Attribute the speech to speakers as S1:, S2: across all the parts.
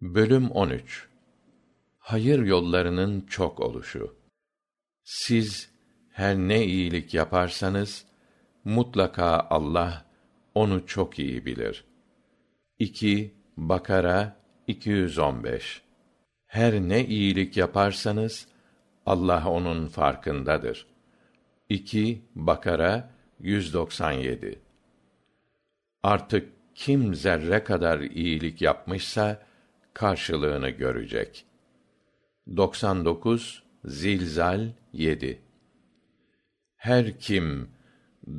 S1: Bölüm 13 Hayır yollarının çok oluşu. Siz her ne iyilik yaparsanız mutlaka Allah onu çok iyi bilir. 2 Bakara 215 Her ne iyilik yaparsanız Allah onun farkındadır. 2 Bakara 197 Artık kim zerre kadar iyilik yapmışsa karşılığını görecek. 99 Zilzal 7 Her kim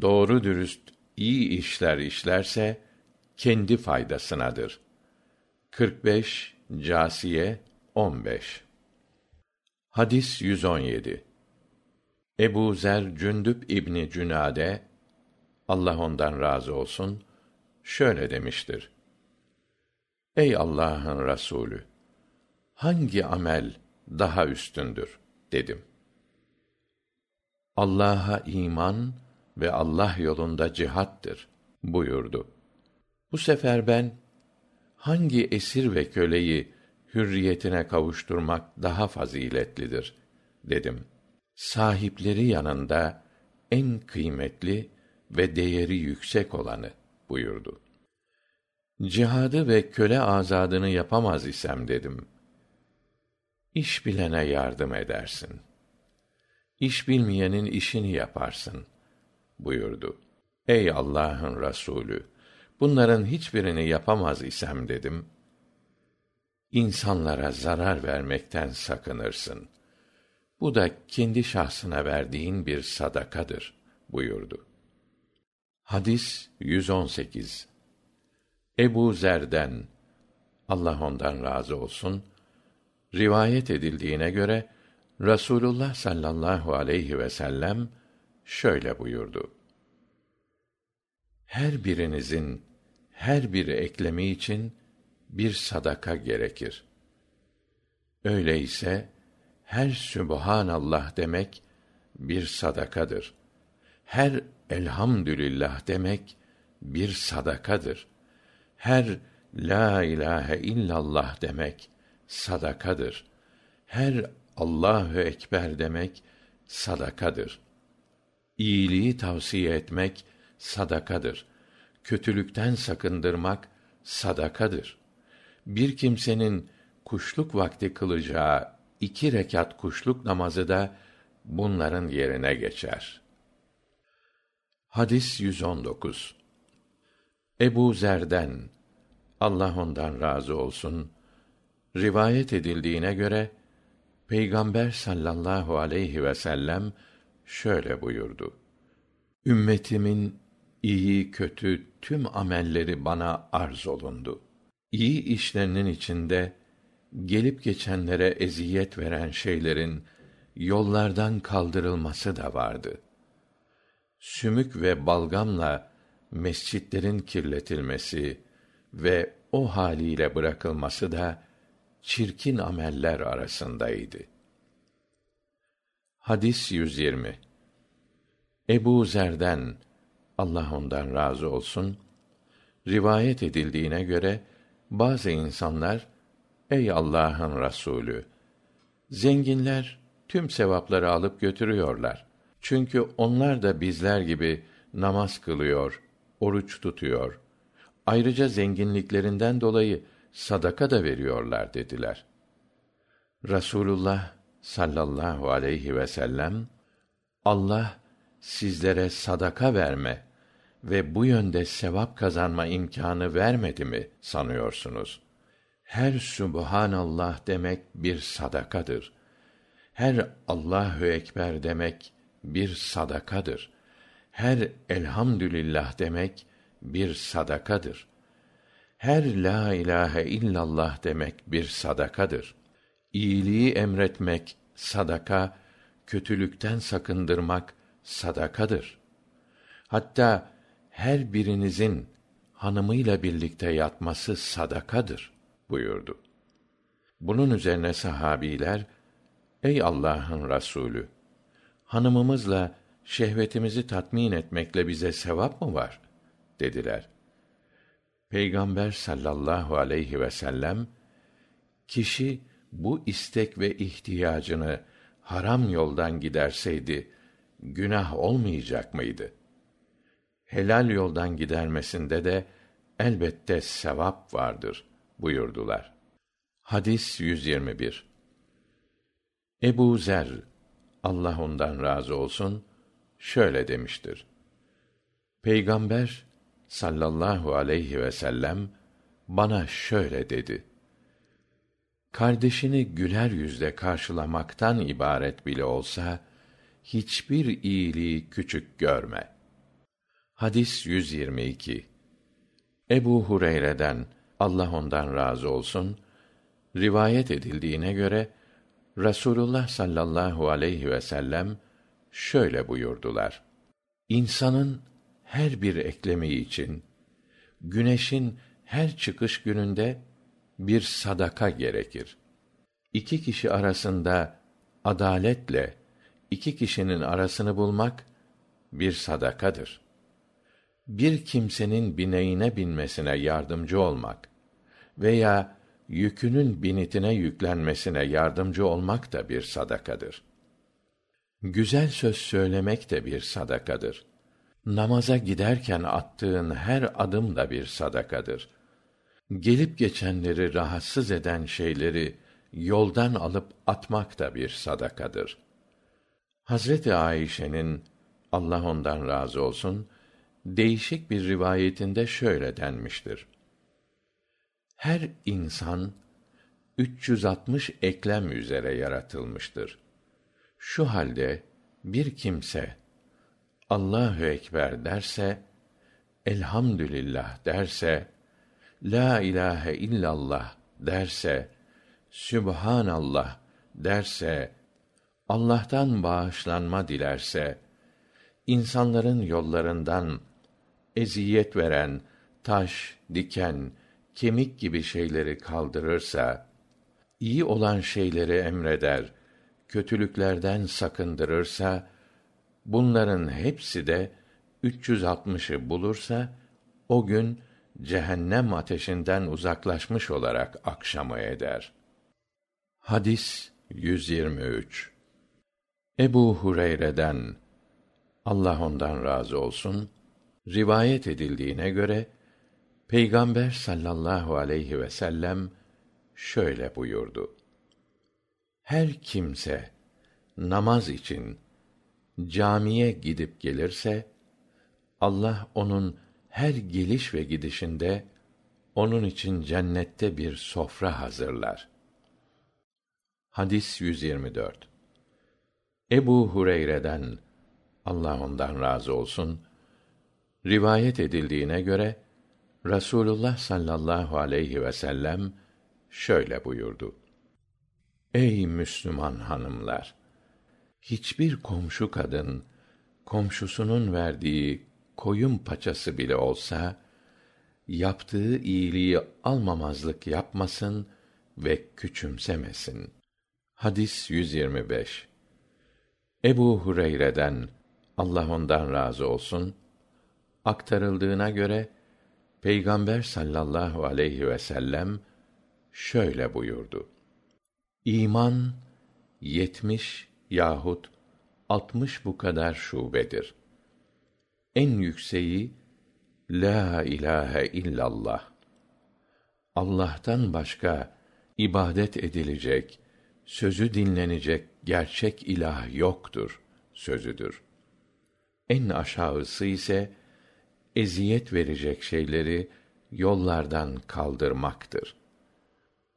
S1: doğru dürüst iyi işler işlerse kendi faydasınadır. 45 Casiye 15 Hadis 117 Ebu Zer Cündüp İbni Cünade Allah ondan razı olsun şöyle demiştir. Ey Allah'ın Resulü hangi amel daha üstündür dedim. Allah'a iman ve Allah yolunda cihattır buyurdu. Bu sefer ben hangi esir ve köleyi hürriyetine kavuşturmak daha faziletlidir dedim. Sahipleri yanında en kıymetli ve değeri yüksek olanı buyurdu. Cihadı ve köle azadını yapamaz isem dedim. İş bilene yardım edersin. İş bilmeyenin işini yaparsın buyurdu. Ey Allah'ın Resulü, bunların hiçbirini yapamaz isem dedim. İnsanlara zarar vermekten sakınırsın. Bu da kendi şahsına verdiğin bir sadakadır buyurdu. Hadis 118 Ebu Zer'den Allah ondan razı olsun rivayet edildiğine göre Rasulullah sallallahu aleyhi ve sellem şöyle buyurdu. Her birinizin her bir eklemi için bir sadaka gerekir. Öyleyse her sübhanallah demek bir sadakadır. Her elhamdülillah demek bir sadakadır her la ilahe illallah demek sadakadır. Her Allahu ekber demek sadakadır. İyiliği tavsiye etmek sadakadır. Kötülükten sakındırmak sadakadır. Bir kimsenin kuşluk vakti kılacağı iki rekat kuşluk namazı da bunların yerine geçer. Hadis 119 Ebu Zer'den Allah ondan razı olsun rivayet edildiğine göre Peygamber sallallahu aleyhi ve sellem şöyle buyurdu. Ümmetimin iyi kötü tüm amelleri bana arz olundu. İyi işlerinin içinde gelip geçenlere eziyet veren şeylerin yollardan kaldırılması da vardı. Sümük ve balgamla mescitlerin kirletilmesi ve o haliyle bırakılması da çirkin ameller arasındaydı. Hadis 120 Ebu Zer'den Allah ondan razı olsun rivayet edildiğine göre bazı insanlar ey Allah'ın Resulü zenginler tüm sevapları alıp götürüyorlar. Çünkü onlar da bizler gibi namaz kılıyor, oruç tutuyor. Ayrıca zenginliklerinden dolayı sadaka da veriyorlar dediler. Rasulullah sallallahu aleyhi ve sellem Allah sizlere sadaka verme ve bu yönde sevap kazanma imkanı vermedi mi sanıyorsunuz? Her Subhanallah demek bir sadakadır. Her Allahu ekber demek bir sadakadır her elhamdülillah demek bir sadakadır. Her la ilahe illallah demek bir sadakadır. İyiliği emretmek sadaka, kötülükten sakındırmak sadakadır. Hatta her birinizin hanımıyla birlikte yatması sadakadır buyurdu. Bunun üzerine sahabiler, ey Allah'ın Rasulü, hanımımızla şehvetimizi tatmin etmekle bize sevap mı var? dediler. Peygamber sallallahu aleyhi vsellem kişi bu istek ve ihtiyacını haram yoldan giderseydi günah olmayacak mıydı? Helal yoldan gidermesinde de elbette sevap vardır buyurdular. Hadis ebu zer allah ondan razı olsun şöyle demiştir. Peygamber sallallahu aleyhi vsellem bana şöyle dedi. Kardeşini güler yüzle karşılamaktan ibaret bile olsa hiçbir iyiliği küçük görme. Hadis ebu hureyre'den allah ondan razı olsun rivayet edildiğine göre rasulullah sallallahu aleyhi vsellem şöyle buyurdular. Insanın her bir eklemi için güneşin her çıkış gününde bir sadaka gerekir. Iki kişi arasında adaletle iki kişinin arasını bulmak bir sadakadır. Bir kimsenin bineğine binmesine yardımcı olmak veya yükünün binitine yüklenmesine yardımcı olmak da bir sadakadır güzel söz söylemek de bir sadakadır. Namaza giderken attığın her adım da bir sadakadır. Gelip geçenleri rahatsız eden şeyleri yoldan alıp atmak da bir sadakadır. Hazreti ayşe'nin allah ondan razı olsun değişik bir rivayetinde şöyle denmiştir. Her insan 360 eklem üzere yaratılmıştır şu halde bir kimse allahü ekber derse elhamdülillah derse la ilahe illallah derse sübhanallah derse allah'tan bağışlanma dilerse insanların yollarından eziyet veren taş diken kemik gibi şeyleri kaldırırsa iyi olan şeyleri emreder kötülüklerden sakındırırsa bunların hepsi de 360'ı bulursa o gün cehennem ateşinden uzaklaşmış olarak akşamı eder. Hadis ebu hureyre'den allah ondan razı olsun rivayet edildiğine göre peygamber sallallahu aleyhi vsellem şöyle buyurdu her kimse namaz için camiye gidip gelirse allah onun her geliş ve gidişinde onun için cennette bir sofra hazırlar. Hadis ebu hureyre'den allah ondan razı olsun rivayet edildiğine göre rasulullah sallallahu aleyhi vsellem şöyle buyurdu ey müslüman hanımlar hiçbir komşu kadın komşusunun verdiği koyun paçası bile olsa yaptığı iyiliği almamazlık yapmasın ve küçümsemesin. Hadis ebu hureyre'den allah ondan razı olsun aktarıldığına göre peygamber sallallahu aleyhi vsellem şöyle buyurdu iman yetmiş yahut altmış bu kadar şubedir. En yükseği la ilahe illallah. Allah'tan başka ibadet edilecek sözü dinlenecek gerçek ilah yoktur sözüdür. En aşağısı ise eziyet verecek şeyleri yollardan kaldırmaktır.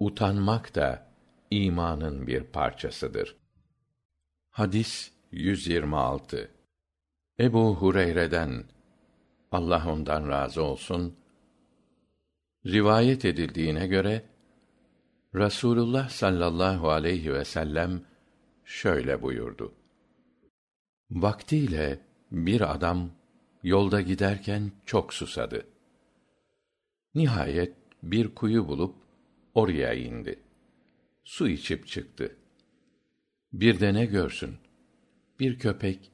S1: Utanmak da imanın bir parçasıdır. Hadis ebu hureyre'den allah ondan razı olsun. Rivayet edildiğine göre rasulullah sallallahu aleyhi vsellem şöyle buyurdu. Vaktiyle bir adam yolda giderken çok susadı. Nihayet bir kuyu bulup oraya indi su içip çıktı. Bir de ne görsün? Bir köpek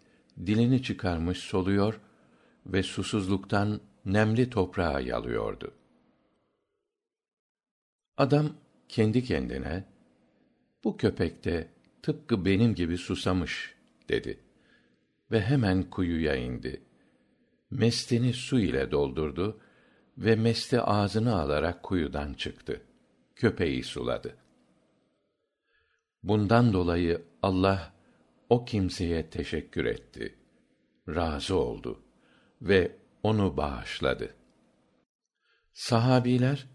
S1: dilini çıkarmış soluyor ve susuzluktan nemli toprağa yalıyordu. Adam kendi kendine bu köpek de tıpkı benim gibi susamış dedi ve hemen kuyuya indi. Mestini su ile doldurdu ve mesti ağzına alarak kuyudan çıktı. Köpeği suladı bundan dolayı allah o kimseye teşekkür etti razı oldu ve onu bağışladı. Sahabiler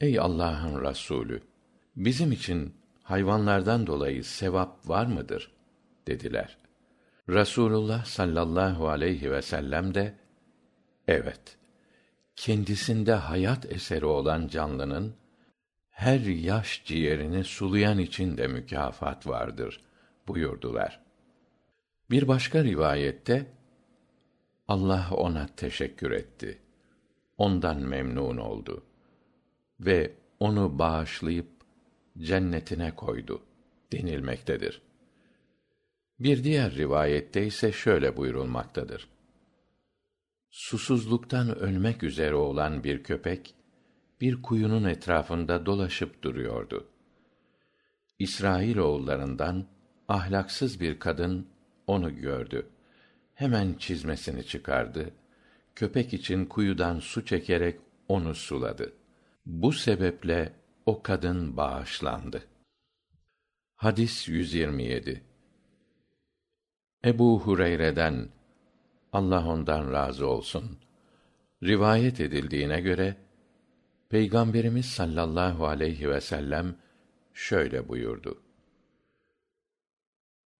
S1: ey allah'ın rasulü bizim için hayvanlardan dolayı sevap var mıdır? dediler. Rasulullah sallallahu aleyhi vsellem de evet kendisinde hayat eseri olan canlının her yaş ciğerini sulayan için de mükafat vardır buyurdular. Bir başka rivayette allah ona teşekkür etti ondan memnun oldu ve onu bağışlayıp cennetine koydu denilmektedir. Bir diğer rivayette ise şöyle buyurulmaktadır. Susuzluktan ölmek üzere olan bir köpek bir kuyunun etrafında dolaşıp duruyordu. İsrailoğullarından ahlaksız bir kadın onu gördü. Hemen çizmesini çıkardı. Köpek için kuyudan su çekerek onu suladı. Bu sebeple o kadın bağışlandı. Hadis ebu hureyre'den allah ondan razı olsun. Rivayet edildiğine göre peygamberimiz sallallahu aleyhi vsellem şöyle buyurdu.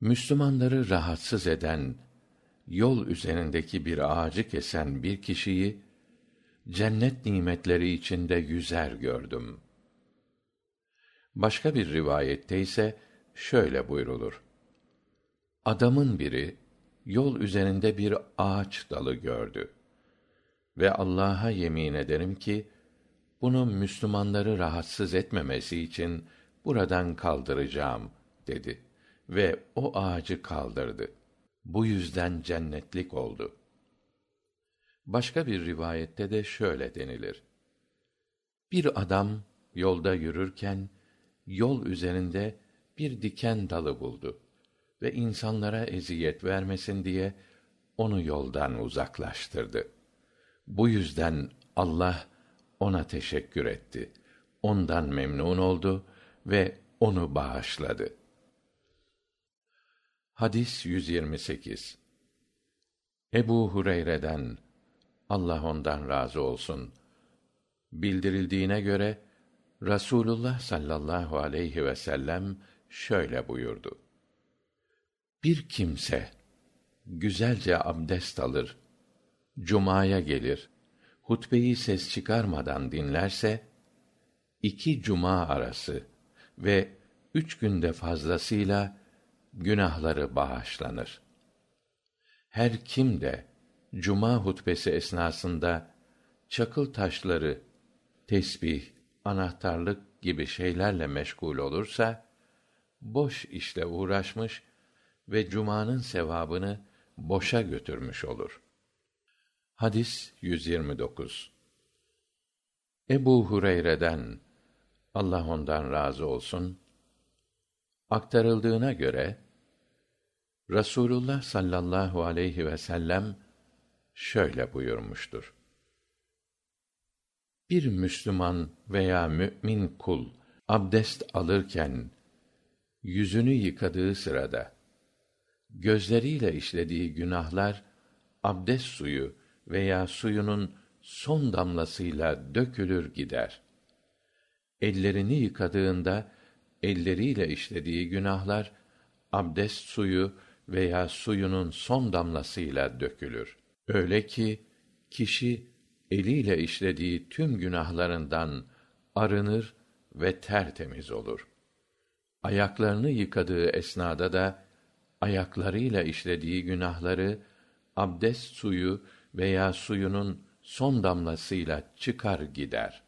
S1: Müslümanları rahatsız eden yol üzerindeki bir ağacı kesen bir kişiyi cennet nimetleri içinde yüzer gördüm. Başka bir rivayette ise şöyle buyrulur. Adamın biri yol üzerinde bir ağaç dalı gördü ve allah'a yemin ederim ki bunu müslümanları rahatsız etmemesi için buradan kaldıracağım dedi ve o ağacı kaldırdı. Bu yüzden cennetlik oldu. Başka bir rivayette de şöyle denilir. Bir adam yolda yürürken yol üzerinde bir diken dalı buldu ve insanlara eziyet vermesin diye onu yoldan uzaklaştırdı. Bu yüzden allah ona teşekkür etti. Ondan memnun oldu ve onu bağışladı. Hadis ebu hureyre'den allah ondan razı olsun. Bildirildiğine göre rasulullah sallallahu aleyhi vsellem şöyle buyurdu. Bir kimse güzelce abdest alır cumaya gelir hutbeyi ses çıkarmadan dinlerse iki cuma arası ve üç günde fazlasıyla günahları bağışlanır. Her kim de cuma hutbesi esnasında çakıl taşları tesbih anahtarlık gibi şeylerle meşgul olursa boş işle uğraşmış ve cumanın sevabını boşa götürmüş olur hadis ebu hureyre'den allah ondan razı olsun aktarıldığına göre rasulullah sallallahu aleyhi vsellem şöyle buyurmuştur. Bir müslüman veya mü'min kul abdest alırken yüzünü yıkadığı sırada gözleriyle işlediği günahlar abdest suyu veya suyunun son damlasıyla dökülür gider. Ellerini yıkadığında elleriyle işlediği günahlar abdest suyu veya suyunun son damlasıyla dökülür. Öyle ki kişi eliyle işlediği tüm günahlarından arınır ve tertemiz olur. Ayaklarını yıkadığı esnada da ayaklarıyla işlediği günahları abdest suyu veya suyunun son damlasıyla çıkar gider.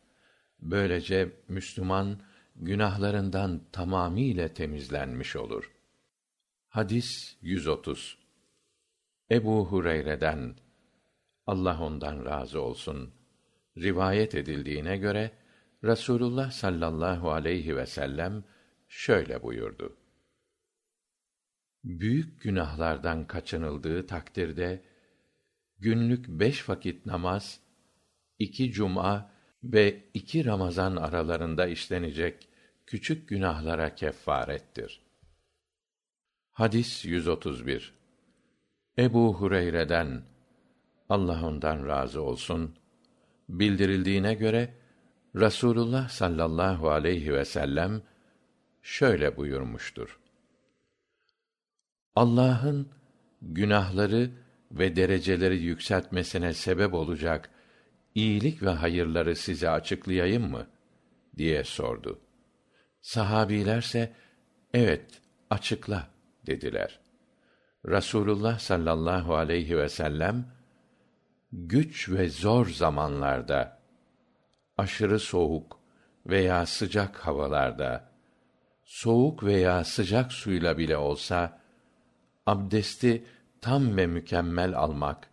S1: Böylece müslüman günahlarından tamamiyle temizlenmiş olur. Hadis ebu hureyre'den allah ondan razı olsun rivayet edildiğine göre rasulullah sallallahu aleyhi vsellem şöyle buyurdu. Büyük günahlardan kaçınıldığı takdirde günlük beş vakit namaz iki cuma ve iki ramazan aralarında işlenecek küçük günahlara keffarettir. Hadis ebu hureyre'den allah ondan razı olsun. Bildirildiğine göre rasulullah sallallahu aleyhi vsellem şöyle buyurmuştur. Allah'ın günahları ve dereceleri yükseltmesine sebep olacak iyilik ve hayırları size açıklayayım mı? diye sordu. Sahabilerse evet açıkla dediler. Rasulullah sallallahu aleyhi vsellem güç ve zor zamanlarda aşırı soğuk veya sıcak havalarda soğuk veya sıcak suyla bile olsa abdesti tam ve mükemmel almak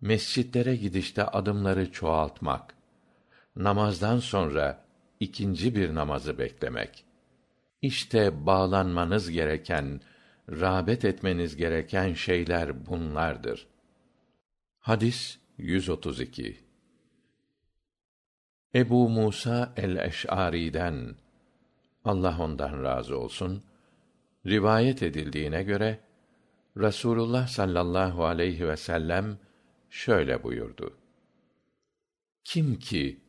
S1: mescitlere gidişte adımları çoğaltmak namazdan sonra ikinci bir namazı beklemek. İşte bağlanmanız gereken rağbet etmeniz gereken şeyler bunlardır. Hadis ebu musa el eş'ari'den allah ondan razı olsun rivayet edildiğine göre rasulullah sallallahu aleyhi vsellem şöyle buyurdu. Kim ki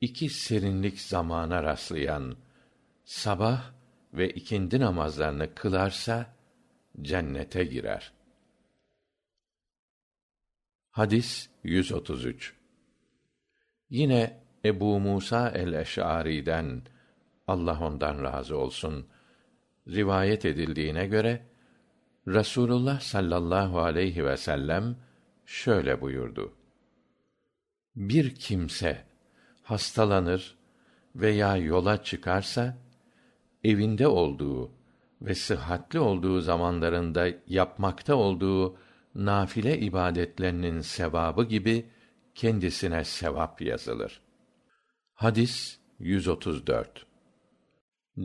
S1: iki serinlik zamana rastlayan sabah ve ikindi namazlarını kılarsa cennete girer. Hadis yine ebu musa el eş'ari'den allah ondan razı olsun rivayet edildiğine göre rasulullah sallallahu aleyhi vsellem şöyle buyurdu. Bir kimse hastalanır veya yola çıkarsa evinde olduğu ve sıhhatli olduğu zamanlarında yapmakta olduğu nafile ibadetlerinin sevabı gibi kendisine sevap yazılır. Hadis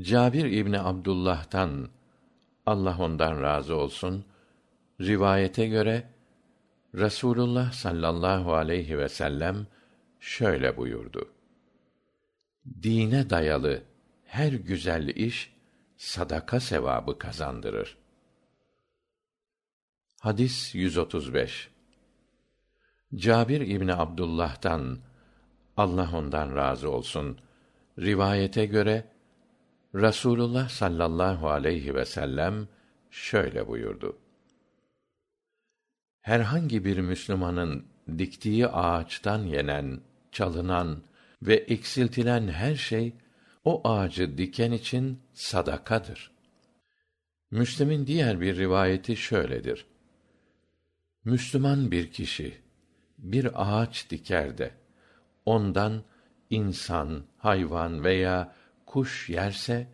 S1: cabir ibni abdullah'tan allah ondan razı olsun. Rivayete göre rasulullah sallallahu aleyhi vsellem şöyle buyurdu. Dine dayalı her güzel iş sadaka sevabı kazandırır. Hadis cabir ibni abdullah'tan allah ondan razı olsun. Rivayete göre rasulullah sallallahu aleyhi vsellem şöyle buyurdu. Herhangi bir müslümanın diktiği ağaçtan yenen çalınan ve eksiltilen her şey o ağacı diken için sadakadır. Müslim'in diğer bir rivayeti şöyledir. Müslüman bir kişi bir ağaç diker de ondan insan hayvan veya kuş yerse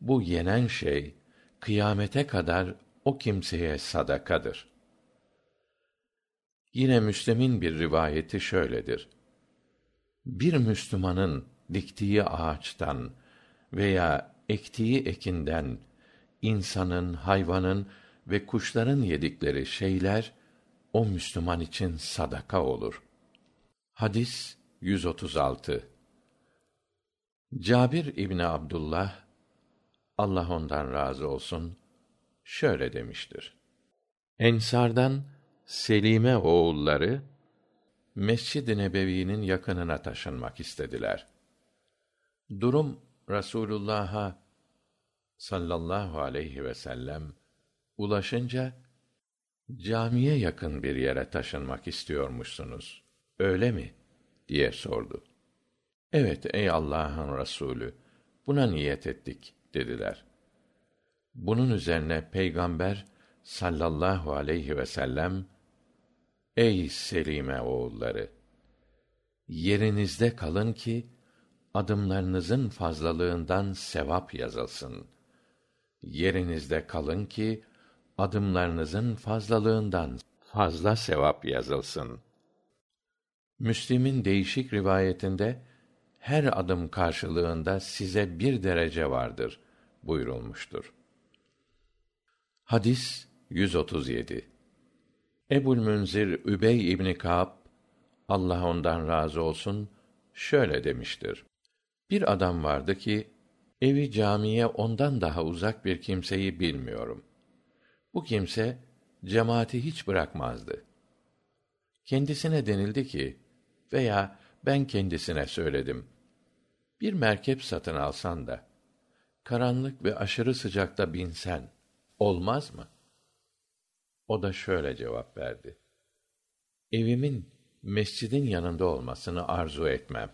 S1: bu yenen şey kıyamete kadar o kimseye sadakadır. Yine müslim'in bir rivayeti şöyledir. Bir müslümanın diktiği ağaçtan veya ektiği ekinden insanın hayvanın ve kuşların yedikleri şeyler o müslüman için sadaka olur. Hadis cabir ibni abdullah allah ondan razı olsun şöyle demiştir. Ensardan selime oğulları mescid-i nebevi'nin yakınına taşınmak istediler. Durum rasulullah'a sallallahu aleyhi vsellem ulaşınca camiye yakın bir yere taşınmak istiyormuşsunuz öyle mi? diye sordu evet ey allah'ın rasulü buna niyet ettik dediler. Bunun üzerine peygamber sallallahu aleyhi vsellem ey selime oğulları yerinizde kalın ki adımlarınızın fazlalığından sevap yazılsın. Yerinizde kalın ki adımlarınızın fazlalığından fazla sevap yazılsın. Müslim'in değişik rivayetinde her adım karşılığında size bir derece vardır buyurulmuştur. Hadis 137 Ebul Münzir Übey İbni Ka'b Allah ondan razı olsun şöyle demiştir. Bir adam vardı ki evi camiye ondan daha uzak bir kimseyi bilmiyorum. Bu kimse cemaati hiç bırakmazdı. Kendisine denildi ki veya ben kendisine söyledim. Bir merkep satın alsan da karanlık ve aşırı sıcakta binsen olmaz mı? O da şöyle cevap verdi. Evimin mescidin yanında olmasını arzu etmem.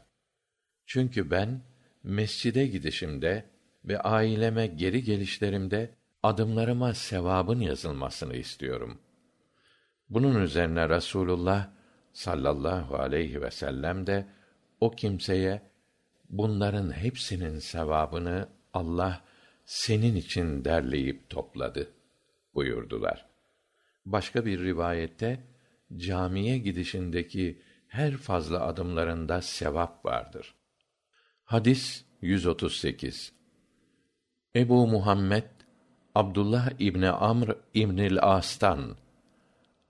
S1: Çünkü ben mescide gidişimde ve aileme geri gelişlerimde adımlarıma sevabın yazılmasını istiyorum. Bunun üzerine Rasulullah sallallahu aleyhi ve sellem de o kimseye bunların hepsinin sevabını Allah senin için derleyip topladı buyurdular. Başka bir rivayette camiye gidişindeki her fazla adımlarında sevap vardır. Hadis 138. Ebu Muhammed Abdullah İbni Amr İbnil As'tan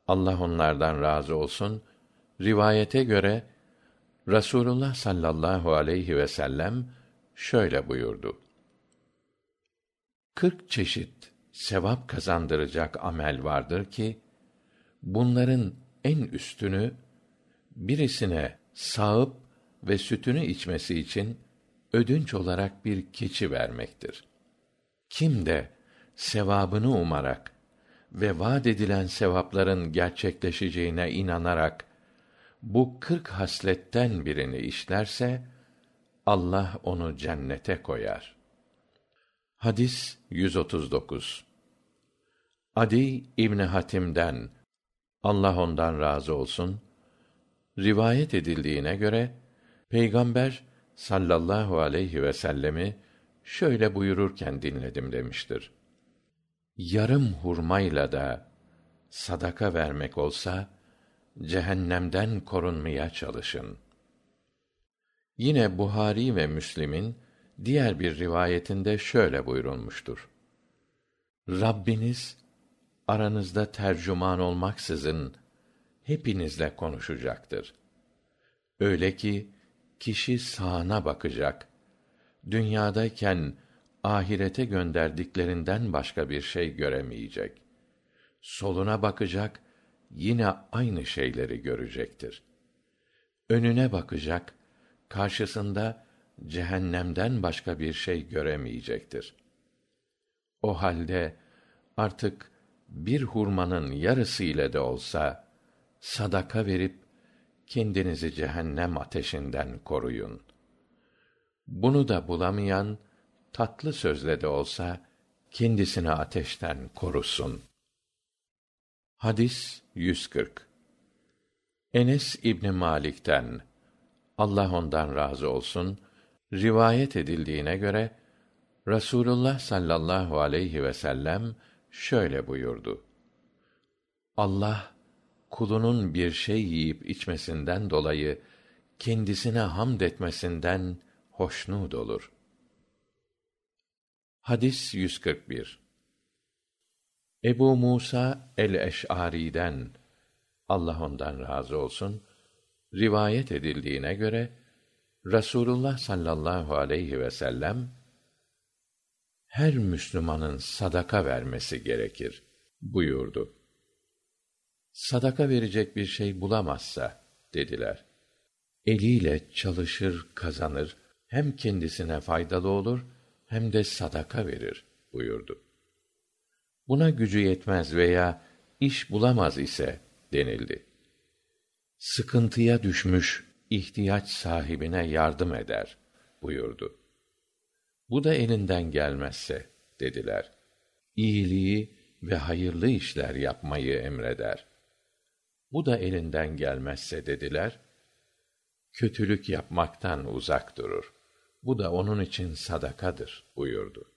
S1: Allah onlardan razı olsun rivayete göre Rasulullah sallallahu aleyhi ve sellem şöyle buyurdu. Kırk çeşit sevap kazandıracak amel vardır ki bunların en üstünü birisine sağıp ve sütünü içmesi için ödünç olarak bir keçi vermektir. Kim de sevabını umarak ve vaad edilen sevapların gerçekleşeceğine inanarak bu kırk hasletten birini işlerse Allah onu cennete koyar. Hadis 139. Adi İbni Hatim'den Allah ondan razı olsun rivayet edildiğine göre Peygamber sallallahu aleyhi ve sellemi şöyle buyururken dinledim demiştir. Yarım hurmayla da sadaka vermek olsa cehennemden korunmaya çalışın. Yine Buhari ve Müslim'in diğer bir rivayetinde şöyle buyurulmuştur. Rabbiniz aranızda tercüman olmaksızın hepinizle konuşacaktır. Öyle ki kişi sağına bakacak. Dünyadayken ahirete gönderdiklerinden başka bir şey göremeyecek. Soluna bakacak, yine aynı şeyleri görecektir. Önüne bakacak, karşısında cehennemden başka bir şey göremeyecektir. O halde artık bir hurmanın yarısı ile de olsa sadaka verip kendinizi cehennem ateşinden koruyun. Bunu da bulamayan tatlı sözle de olsa kendisini ateşten korusun. Hadis 140 Enes İbni Malik'ten Allah ondan razı olsun rivayet edildiğine göre Rasulullah sallallahu aleyhi ve sellem şöyle buyurdu. Allah kulunun bir şey yiyip içmesinden dolayı kendisine hamd etmesinden hoşnut olur. Hadis 141 Ebu Musa el-Eş'ari'den Allah ondan razı olsun rivayet edildiğine göre Rasulullah sallallahu aleyhi ve sellem her Müslümanın sadaka vermesi gerekir buyurdu. Sadaka verecek bir şey bulamazsa dediler. Eliyle çalışır, kazanır, hem kendisine faydalı olur hem de sadaka verir buyurdu. Buna gücü yetmez veya iş bulamaz ise denildi. Sıkıntıya düşmüş ihtiyaç sahibine yardım eder buyurdu. Bu da elinden gelmezse dediler. İyiliği ve hayırlı işler yapmayı emreder. Bu da elinden gelmezse dediler. Kötülük yapmaktan uzak durur. Bu da onun için sadakadır buyurdu.